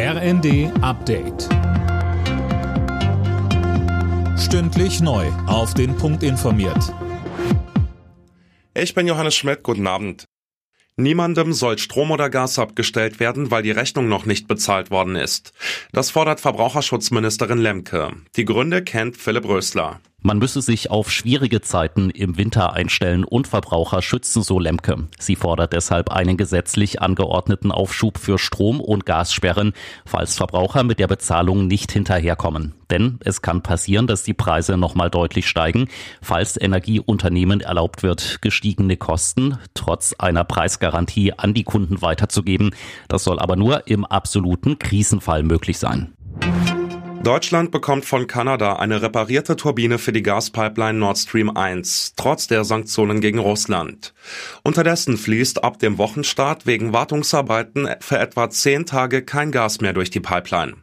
RND Update. Stündlich neu. Auf den Punkt informiert. Ich bin Johannes Schmidt. Guten Abend. Niemandem soll Strom oder Gas abgestellt werden, weil die Rechnung noch nicht bezahlt worden ist. Das fordert Verbraucherschutzministerin Lemke. Die Gründe kennt Philipp Rösler. Man müsse sich auf schwierige Zeiten im Winter einstellen und Verbraucher schützen, so Lemke. Sie fordert deshalb einen gesetzlich angeordneten Aufschub für Strom- und Gassperren, falls Verbraucher mit der Bezahlung nicht hinterherkommen. Denn es kann passieren, dass die Preise nochmal deutlich steigen, falls Energieunternehmen erlaubt wird, gestiegene Kosten trotz einer Preisgarantie an die Kunden weiterzugeben. Das soll aber nur im absoluten Krisenfall möglich sein. Deutschland bekommt von Kanada eine reparierte Turbine für die Gaspipeline Nord Stream 1, trotz der Sanktionen gegen Russland. Unterdessen fließt ab dem Wochenstart wegen Wartungsarbeiten für etwa zehn Tage kein Gas mehr durch die Pipeline.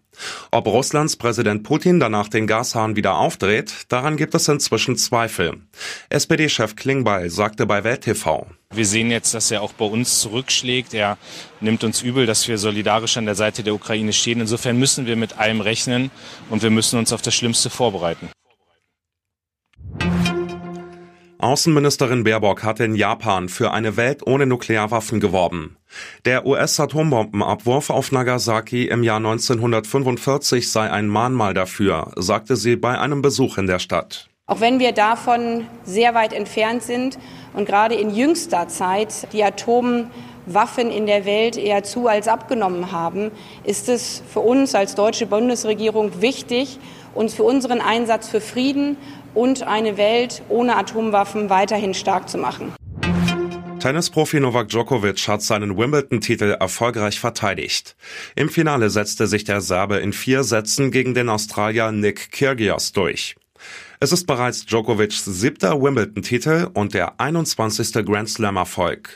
Ob Russlands Präsident Putin danach den Gashahn wieder aufdreht, daran gibt es inzwischen Zweifel. SPD-Chef Klingbeil sagte bei Welt. Wir sehen jetzt, dass er auch bei uns zurückschlägt. Er nimmt uns übel, dass wir solidarisch an der Seite der Ukraine stehen. Insofern müssen wir mit allem rechnen und wir müssen uns auf das Schlimmste vorbereiten. Außenministerin Baerbock hat in Japan für eine Welt ohne Nuklearwaffen geworben. Der US-Atombombenabwurf auf Nagasaki im Jahr 1945 sei ein Mahnmal dafür, sagte sie bei einem Besuch in der Stadt. Auch wenn wir davon sehr weit entfernt sind und gerade in jüngster Zeit die Atomwaffen in der Welt eher zu als abgenommen haben, ist es für uns als deutsche Bundesregierung wichtig, uns für unseren Einsatz für Frieden und eine Welt ohne Atomwaffen weiterhin stark zu machen. Tennisprofi Novak Djokovic hat seinen Wimbledon-Titel erfolgreich verteidigt. Im Finale setzte sich der Serbe in vier Sätzen gegen den Australier Nick Kyrgios durch. Es ist bereits Djokovics siebter Wimbledon-Titel und der 21. Grand Slam-Erfolg.